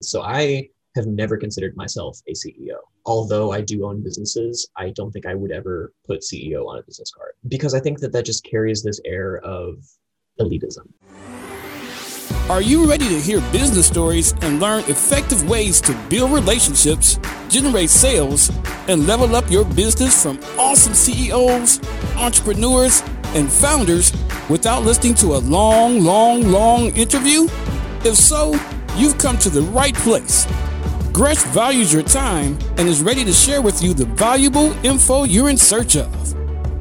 So I have never considered myself a CEO. Although I do own businesses, I don't think I would ever put CEO on a business card because I think that that just carries this air of elitism. Are you ready to hear business stories and learn effective ways to build relationships, generate sales, and level up your business from awesome CEOs, entrepreneurs, and founders without listening to a long, long, long interview? If so, you've come to the right place. Gresh values your time and is ready to share with you the valuable info you're in search of.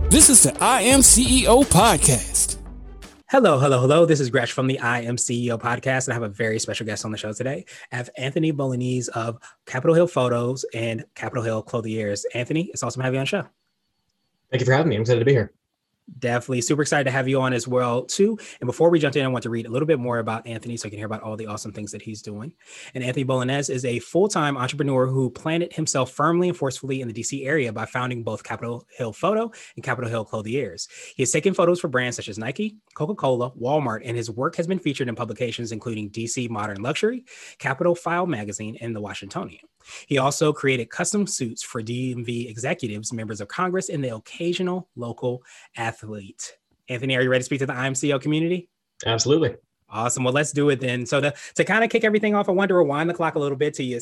This is the I Am CEO podcast. Hello, hello, hello. This is Gresh from the I Am CEO podcast, and I have a very special guest on the show today. I have Anthony Bolognese of Capitol Hill Photos and Capitol Hill Clothiers. Anthony, it's awesome to have you on the show. Thank you for having me. I'm excited to be here. Definitely super excited to have you on as well too. And before we jump in, I want to read a little bit more about Anthony so I can hear about all the awesome things that he's doing. And Anthony Bolognese is a full-time entrepreneur who planted himself firmly and forcefully in the DC area by founding both Capitol Hill Photo and Capitol Hill Clothiers. He has taken photos for brands such as Nike, Coca-Cola, Walmart, and his work has been featured in publications including DC Modern Luxury, Capitol File Magazine, and The Washingtonian. He also created custom suits for DMV executives, members of Congress, and the occasional local athlete. Anthony, are you ready to speak to the I Am CEO community? Absolutely. Awesome. Well, let's do it then. So to, to kind of kick everything off, I want to rewind the clock a little bit to you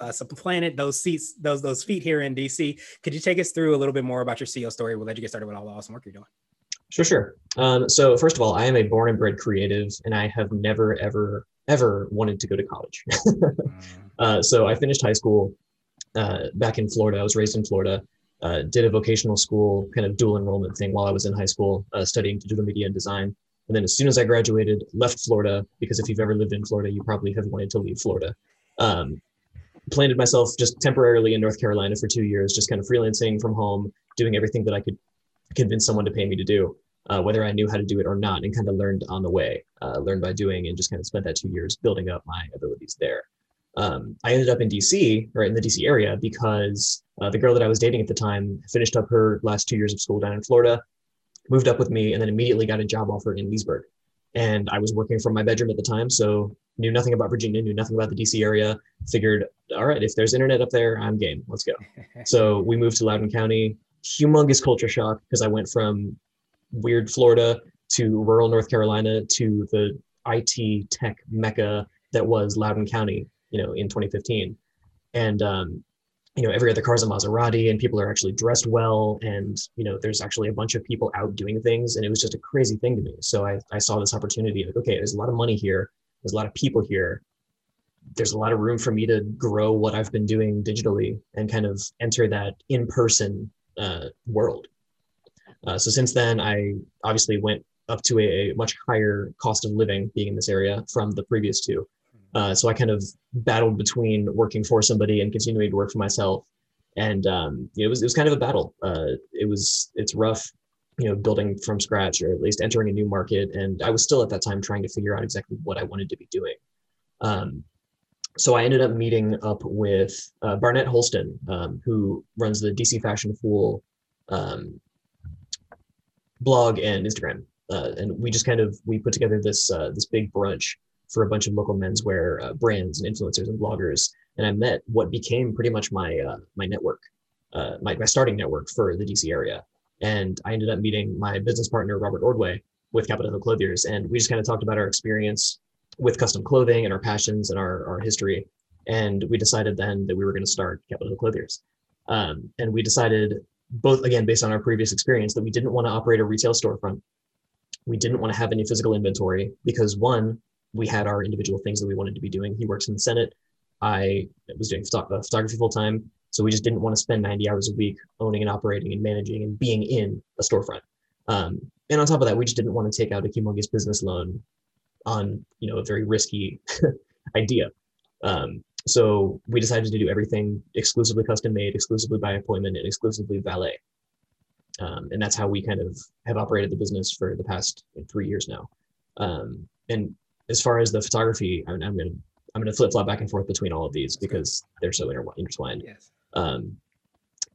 uh, supplanted those seats, those those feet here in DC. Could you take us through a little bit more about your CEO story? We'll let you get started with all the awesome work you're doing. Sure, sure. Um, so first of all, I am a born and bred creative, and I have never, ever, ever wanted to go to college. Mm. Uh, so I finished high school uh, back in Florida. I was raised in Florida. Uh, did a vocational school kind of dual enrollment thing while I was in high school, uh, studying digital media and design. And then as soon as I graduated, left Florida because if you've ever lived in Florida, you probably have wanted to leave Florida. Um, planted myself just temporarily in North Carolina for two years, just kind of freelancing from home, doing everything that I could convince someone to pay me to do, uh, whether I knew how to do it or not, and kind of learned on the way, uh, learned by doing, and just kind of spent that two years building up my abilities there um, I ended up in DC, right in the DC area, because uh, the girl that I was dating at the time finished up her last two years of school down in Florida, moved up with me, and then immediately got a job offer in Leesburg. And I was working from my bedroom at the time, so knew nothing about Virginia, knew nothing about the DC area. Figured, all right, if there's internet up there, I'm game. Let's go. so we moved to Loudoun County. Humongous culture shock because I went from weird Florida to rural North Carolina to the IT tech mecca that was Loudoun County you know, in 2015. And, um, you know, every other car is a Maserati and people are actually dressed well. And, you know, there's actually a bunch of people out doing things. And it was just a crazy thing to me. So I, I saw this opportunity like, okay, there's a lot of money here. There's a lot of people here. There's a lot of room for me to grow what I've been doing digitally and kind of enter that in-person uh, world. Uh, so since then, I obviously went up to a, a, much higher cost of living being in this area from the previous two. Uh, so I kind of battled between working for somebody and continuing to work for myself. And um, it was it was kind of a battle. Uh, it was it's rough, you know, building from scratch or at least entering a new market. And I was still at that time trying to figure out exactly what I wanted to be doing. Um, so I ended up meeting up with uh, Barnett Holston, um, who runs the DC Fashion Fool um, blog and Instagram. Uh, and we just kind of we put together this uh, this big brunch for a bunch of local menswear uh, brands and influencers and bloggers. And I met what became pretty much my uh, my network, uh, my, my starting network for the DC area. And I ended up meeting my business partner, Robert Ordway, with Capitol Hill Clothiers. And we just kind of talked about our experience with custom clothing and our passions and our, our history. And we decided then that we were going to start Capitol Hill Clothiers. Um, and we decided, both again, based on our previous experience, that we didn't want to operate a retail storefront. We didn't want to have any physical inventory because, one, we had our individual things that we wanted to be doing. He works in the Senate. I was doing uh, photography full time. So we just didn't want to spend 90 hours a week owning and operating and managing and being in a storefront. Um, and on top of that, we just didn't want to take out a humongous business loan on you know a very risky idea. Um, so we decided to do everything exclusively custom made, exclusively by appointment, and exclusively valet. Um, and that's how we kind of have operated the business for the past three years now. Um, and as far as the photography, I'm, I'm gonna I'm gonna flip flop back and forth between all of these because they're so intertwined. Yes. Um,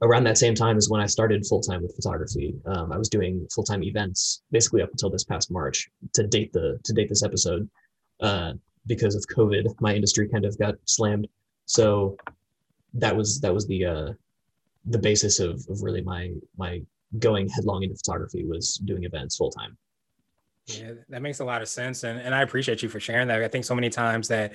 around that same time is when I started full time with photography. Um, I was doing full time events basically up until this past March to date the to date this episode. Uh, because of COVID, my industry kind of got slammed. So that was that was the uh, the basis of, of really my my going headlong into photography was doing events full time. Yeah, that makes a lot of sense. And, and I appreciate you for sharing that. I think so many times that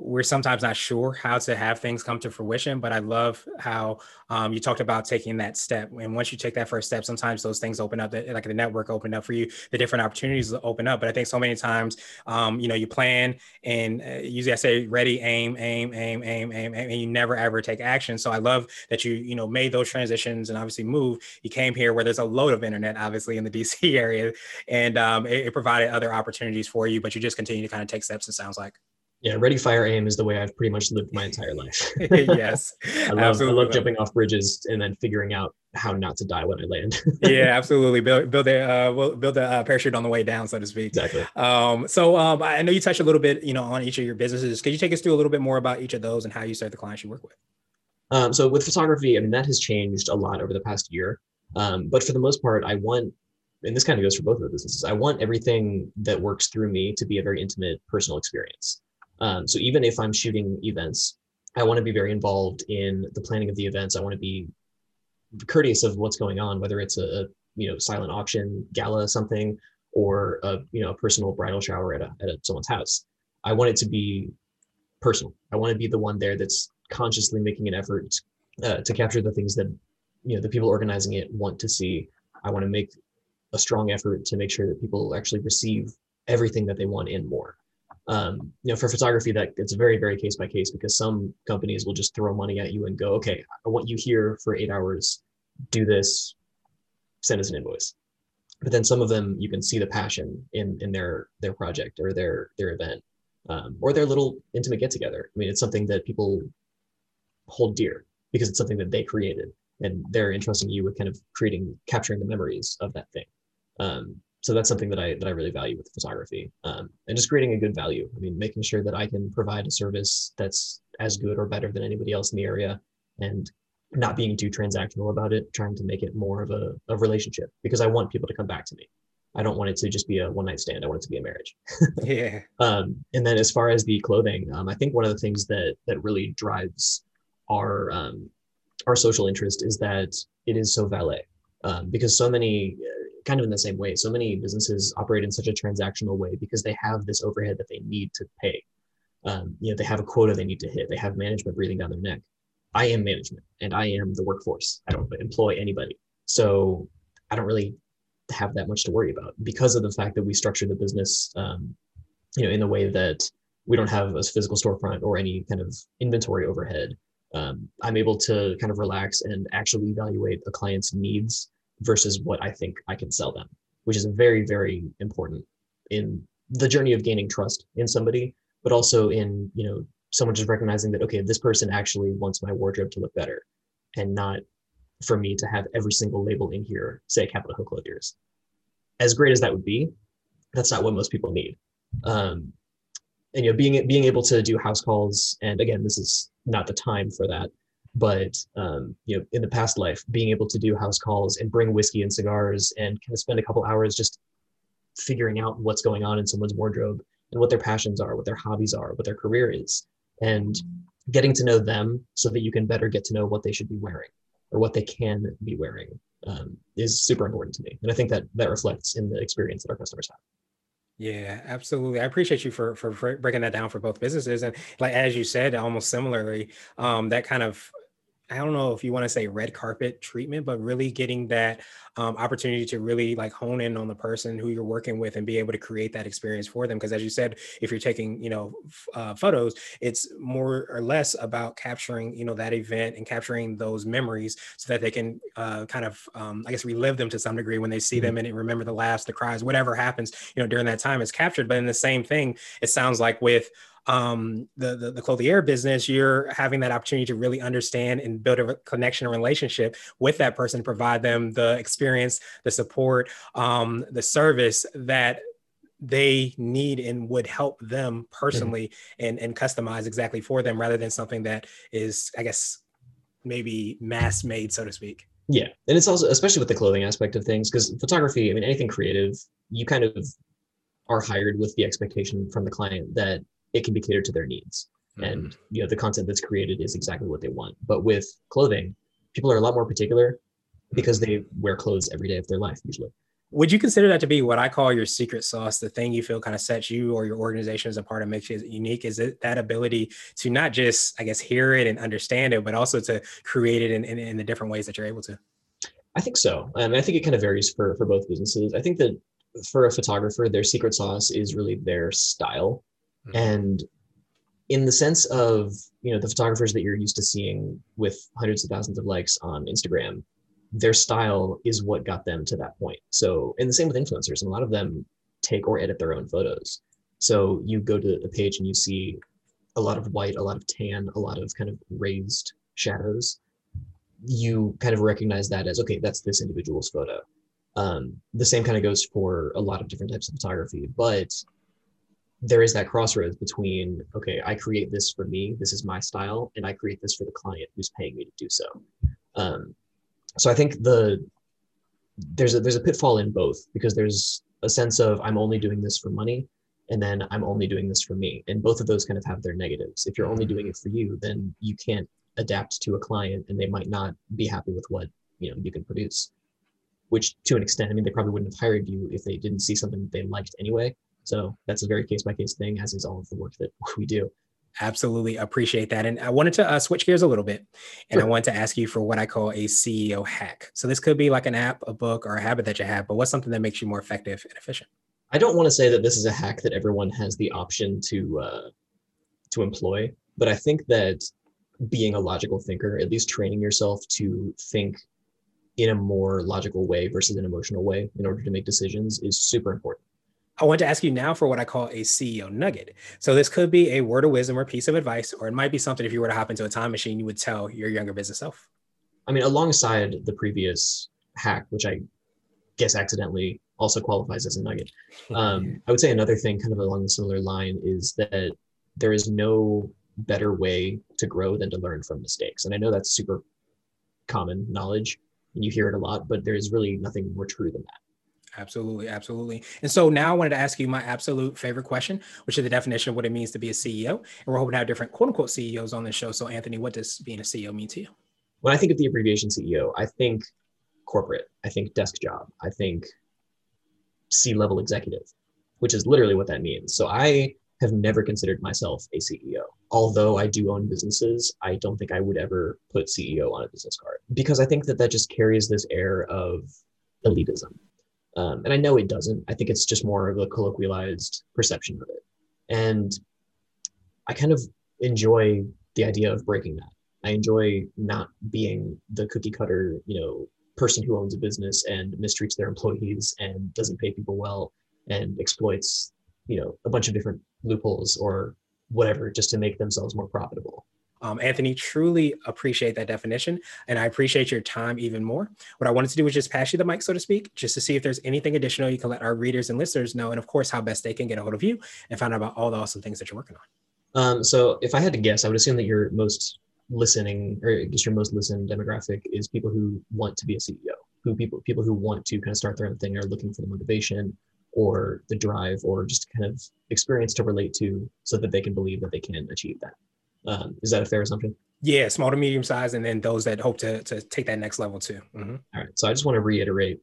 we're sometimes not sure how to have things come to fruition but i love how um, you talked about taking that step. And once you take that first step sometimes those things open up like the network open up for you the different opportunities open up. But i think so many times um, you know you plan and uh, usually i say ready aim aim aim aim aim and you never ever take action. So i love that you you know made those transitions and obviously move you came here where there's a load of internet obviously in the dc area and um, it, it provided other opportunities for you but you just continue to kind of take steps it sounds like yeah, ready, fire, aim is the way I've pretty much lived my entire life. yes, I love, I love jumping off bridges and then figuring out how not to die when I land. yeah, absolutely. Build build a uh, build a uh, parachute on the way down, so to speak. Exactly. Um, so um, I know you touched a little bit, you know, on each of your businesses. Could you take us through a little bit more about each of those and how you serve the clients you work with? Um, so with photography, I mean that has changed a lot over the past year. Um, but for the most part, I want, and this kind of goes for both of the businesses. I want everything that works through me to be a very intimate, personal experience. Um, so even if I'm shooting events, I want to be very involved in the planning of the events. I want to be courteous of what's going on, whether it's a, you know silent auction gala something or a you know a personal bridal shower at a, at a, someone's house. I want it to be personal. I want to be the one there that's consciously making an effort uh, to capture the things that you know the people organizing it want to see. I want to make a strong effort to make sure that people actually receive everything that they want in more um, you know, for photography, that it's very, very case by case because some companies will just throw money at you and go, okay, I want you here for eight hours, do this, send us an invoice. But then some of them, you can see the passion in in their their project or their their event um, or their little intimate get together. I mean, it's something that people hold dear because it's something that they created and they're entrusting you with kind of creating, capturing the memories of that thing. Um, so that's something that I that I really value with photography, um, and just creating a good value. I mean, making sure that I can provide a service that's as good or better than anybody else in the area, and not being too transactional about it, trying to make it more of a, a relationship because I want people to come back to me. I don't want it to just be a one night stand. I want it to be a marriage. yeah. Um, and then as far as the clothing, um, I think one of the things that that really drives our um, our social interest is that it is so valet. Um, because so many kind of in the same way. So many businesses operate in such a transactional way because they have this overhead that they need to pay. Um, you know, they have a quota they need to hit. They have management breathing down their neck. I am management and I am the workforce. I don't employ anybody. So I don't really have that much to worry about because of the fact that we structure the business, um, you know, in the way that we don't have a physical storefront or any kind of inventory overhead. Um, I'm able to kind of relax and actually evaluate a client's needs versus what I think I can sell them, which is very, very important in the journey of gaining trust in somebody, but also in, you know, someone just recognizing that, okay, this person actually wants my wardrobe to look better and not for me to have every single label in here say Capitol Hill Clothiers. As great as that would be, that's not what most people need. Um, and you know, being being able to do house calls, and again, this is not the time for that, but um, you know in the past life being able to do house calls and bring whiskey and cigars and kind of spend a couple hours just figuring out what's going on in someone's wardrobe and what their passions are what their hobbies are what their career is and getting to know them so that you can better get to know what they should be wearing or what they can be wearing um, is super important to me and i think that that reflects in the experience that our customers have yeah, absolutely. I appreciate you for, for, breaking that down for both businesses, and like as you said, almost similarly, um, that kind of I don't know if you want to say red carpet treatment, but really getting that um, opportunity to really like hone in on the person who you're working with and be able to create that experience for them. Because as you said, if you're taking you know f- uh, photos, it's more or less about capturing you know that event and capturing those memories so that they can uh, kind of um, I guess relive them to some degree when they see mm-hmm. them and remember the laughs, the cries, whatever happens you know during that time is captured. But in the same thing, it sounds like with um, the, the, the clothier business, you're having that opportunity to really understand and build a connection and relationship with that person, provide them the experience, the support, um, the service that they need and would help them personally mm-hmm. and, and customize exactly for them rather than something that is, I guess, maybe mass made, so to speak. Yeah. And it's also, especially with the clothing aspect of things, because photography, I mean, anything creative, you kind of are hired with the expectation from the client that it can be catered to their needs. Mm-hmm. And you know, the content that's created is exactly what they want. But with clothing, people are a lot more particular because they wear clothes every day of their life usually. Would you consider that to be what I call your secret sauce, the thing you feel kind of sets you or your organization as a part of makes you unique? Is it that ability to not just, I guess, hear it and understand it, but also to create it in, in, in the different ways that you're able to? I think so. Um, I think it kind of varies for for both businesses. I think that for a photographer, their secret sauce is really their style, mm-hmm. and in the sense of you know the photographers that you're used to seeing with hundreds of thousands of likes on Instagram, their style is what got them to that point. So, and the same with influencers, and a lot of them take or edit their own photos. So you go to a page and you see a lot of white, a lot of tan, a lot of kind of raised shadows you kind of recognize that as okay that's this individual's photo um, the same kind of goes for a lot of different types of photography but there is that crossroads between okay i create this for me this is my style and i create this for the client who's paying me to do so. Um, so i think the there's a there's a pitfall in both because there's a sense of i'm only doing this for money and then i'm only doing this for me. And both of those kind of have their negatives. If you're only doing it for you then you can't adapt to a client and they might not be happy with what you know you can produce. Which to an extent i mean they probably wouldn't have hired you if they didn't see something that they liked anyway so that's a very case by case thing as is all of the work that we do. Absolutely. Appreciate that. And i wanted to uh, switch gears a little bit and sure. i wanted to ask you for what i call a ceo hack. So this could be like an app a book or a habit that you have but what's something that makes you more effective and efficient? I don't want to say that this is a hack that everyone has the option to uh, to employ but i think that being a logical thinker, at least training yourself to think in a more logical way versus an emotional way in order to make decisions is super important. I want to ask you now for what I call a CEO nugget. So this could be a word of wisdom or piece of advice, or it might be something if you were to hop into a time machine, you would tell your younger business self. I mean, alongside the previous hack, which I guess accidentally also qualifies as a nugget, um, I would say another thing kind of along the similar line is that there is no better way to grow than to learn from mistakes. And I know that's super common knowledge and you hear it a lot, but there's really nothing more true than that. Absolutely, absolutely. And so now I wanted to ask you my absolute favorite question, which is the definition of what it means to be a CEO. And we're hoping to have different quote unquote CEOs on this show. So, Anthony, what does being a CEO mean to you? When I think of the abbreviation CEO, I think corporate, I think desk job, I think C level executive, which is literally what that means. So, I have never considered myself a CEO. Although I do own businesses, I don't think I would ever put CEO on a business card because I think that that just carries this air of elitism. Um, and I know it doesn't. I think it's just more of a colloquialized perception of it. And I kind of enjoy the idea of breaking that. I enjoy not being the cookie cutter, you know, person who owns a business and mistreats their employees and doesn't pay people well and exploits, you know, a bunch of different loopholes or whatever just to make themselves more profitable. Um, Anthony, truly appreciate that definition. And I appreciate your time even more. What I wanted to do was just pass you the mic, so to speak, just to see if there's anything additional you can let our readers and listeners know. And of course, how best they can get a hold of you and find out about all the awesome things that you're working on. Um, so if I had to guess, I would assume that your most listening, or I guess your most listened demographic is people who want to be a CEO, who people people who want to kind of start their own thing are looking for the motivation or the drive or just kind of experience to relate to so that they can believe that they can achieve that. Um, is that a fair assumption? Yeah, small to medium size, and then those that hope to, to take that next level too. Mm-hmm. All right. So I just want to reiterate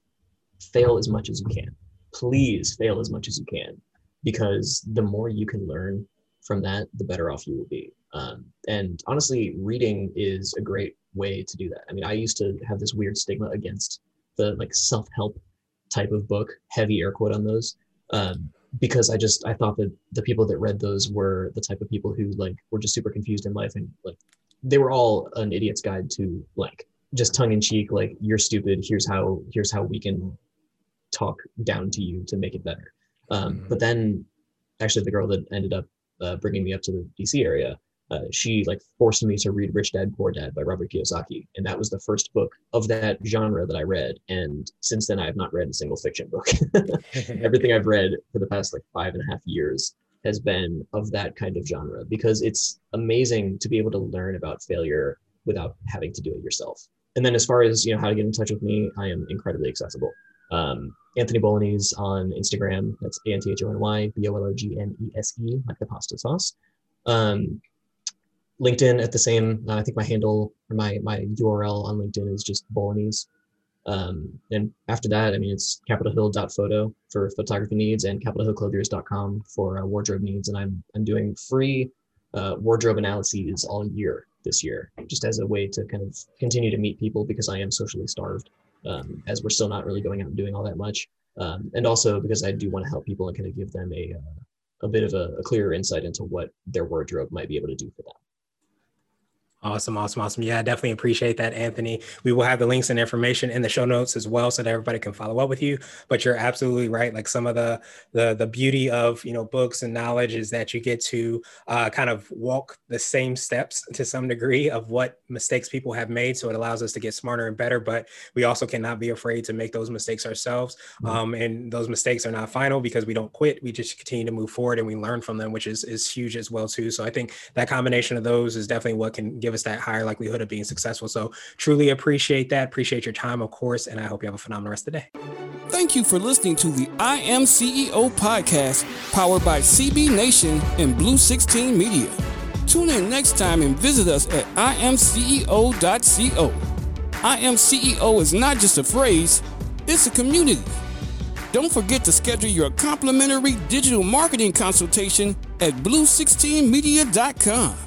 fail as much as you can. Please fail as much as you can because the more you can learn from that, the better off you will be. Um, and honestly, reading is a great way to do that. I mean, I used to have this weird stigma against the like self help type of book, heavy air quote on those, um, because I just I thought that the people that read those were the type of people who like were just super confused in life and like they were all an idiot's guide to like just tongue in cheek like you're stupid here's how here's how we can talk down to you to make it better um, mm-hmm. but then actually the girl that ended up uh, bringing me up to the dc area uh, she like forced me to read Rich Dad Poor Dad by Robert Kiyosaki, and that was the first book of that genre that I read. And since then, I have not read a single fiction book. Everything I've read for the past like five and a half years has been of that kind of genre because it's amazing to be able to learn about failure without having to do it yourself. And then as far as you know how to get in touch with me, I am incredibly accessible. Um, Anthony Bolognese on Instagram. That's A N T H O N Y B O L O G N E S E, like the pasta sauce. Um, LinkedIn at the same. Uh, I think my handle or my my URL on LinkedIn is just Bolognese. Um, and after that, I mean, it's capitolhill.photo for photography needs and capitolhillclothiers.com for uh, wardrobe needs. And I'm I'm doing free uh, wardrobe analyses all year this year, just as a way to kind of continue to meet people because I am socially starved, um, as we're still not really going out and doing all that much. Um, and also because I do want to help people and kind of give them a, uh, a bit of a, a clearer insight into what their wardrobe might be able to do for them. Awesome, awesome, awesome. Yeah, I definitely appreciate that, Anthony. We will have the links and information in the show notes as well, so that everybody can follow up with you. But you're absolutely right. Like some of the the the beauty of you know books and knowledge is that you get to uh, kind of walk the same steps to some degree of what mistakes people have made. So it allows us to get smarter and better. But we also cannot be afraid to make those mistakes ourselves. Mm-hmm. Um, and those mistakes are not final because we don't quit. We just continue to move forward and we learn from them, which is is huge as well too. So I think that combination of those is definitely what can give us that higher likelihood of being successful. So truly appreciate that. Appreciate your time, of course, and I hope you have a phenomenal rest of the day. Thank you for listening to the I Am CEO podcast, powered by CB Nation and Blue 16 Media. Tune in next time and visit us at imceo.co. I am CEO is not just a phrase, it's a community. Don't forget to schedule your complimentary digital marketing consultation at blue16media.com.